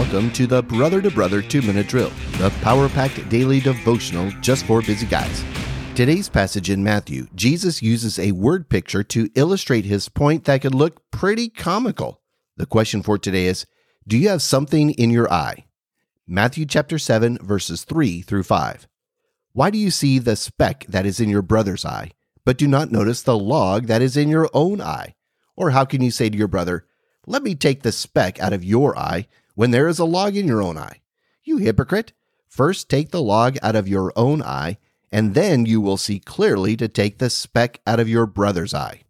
Welcome to the Brother to Brother 2 Minute Drill, the power packed daily devotional just for busy guys. Today's passage in Matthew, Jesus uses a word picture to illustrate his point that could look pretty comical. The question for today is Do you have something in your eye? Matthew chapter 7, verses 3 through 5. Why do you see the speck that is in your brother's eye, but do not notice the log that is in your own eye? Or how can you say to your brother, Let me take the speck out of your eye when there is a log in your own eye? You hypocrite! First take the log out of your own eye, and then you will see clearly to take the speck out of your brother's eye.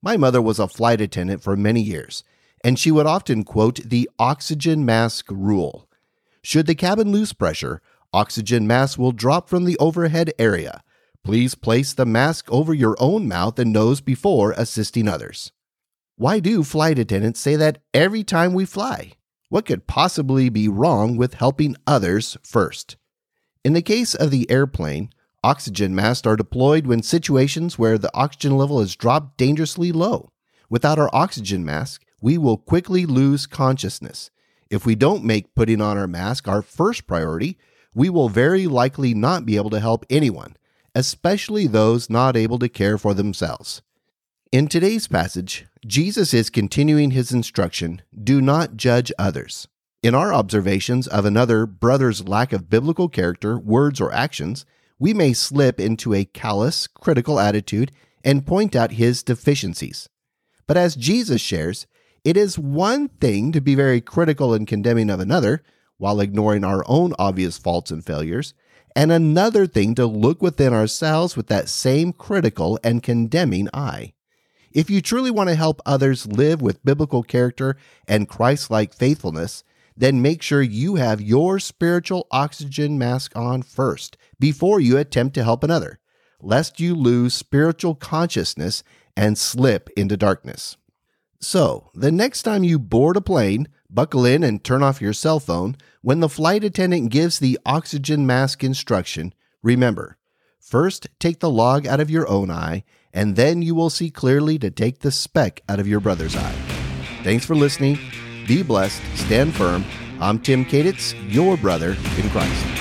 My mother was a flight attendant for many years, and she would often quote the oxygen mask rule. Should the cabin lose pressure, oxygen mask will drop from the overhead area. Please place the mask over your own mouth and nose before assisting others. Why do flight attendants say that every time we fly? What could possibly be wrong with helping others first? In the case of the airplane, oxygen masks are deployed when situations where the oxygen level has dropped dangerously low. Without our oxygen mask, we will quickly lose consciousness. If we don't make putting on our mask our first priority, we will very likely not be able to help anyone, especially those not able to care for themselves. In today's passage, Jesus is continuing his instruction do not judge others. In our observations of another brother's lack of biblical character, words, or actions, we may slip into a callous, critical attitude and point out his deficiencies. But as Jesus shares, it is one thing to be very critical and condemning of another while ignoring our own obvious faults and failures, and another thing to look within ourselves with that same critical and condemning eye. If you truly want to help others live with biblical character and Christ like faithfulness, then make sure you have your spiritual oxygen mask on first before you attempt to help another, lest you lose spiritual consciousness and slip into darkness. So, the next time you board a plane, buckle in and turn off your cell phone. When the flight attendant gives the oxygen mask instruction, remember first take the log out of your own eye, and then you will see clearly to take the speck out of your brother's eye. Thanks for listening. Be blessed, stand firm. I'm Tim Kaditz, your brother in Christ.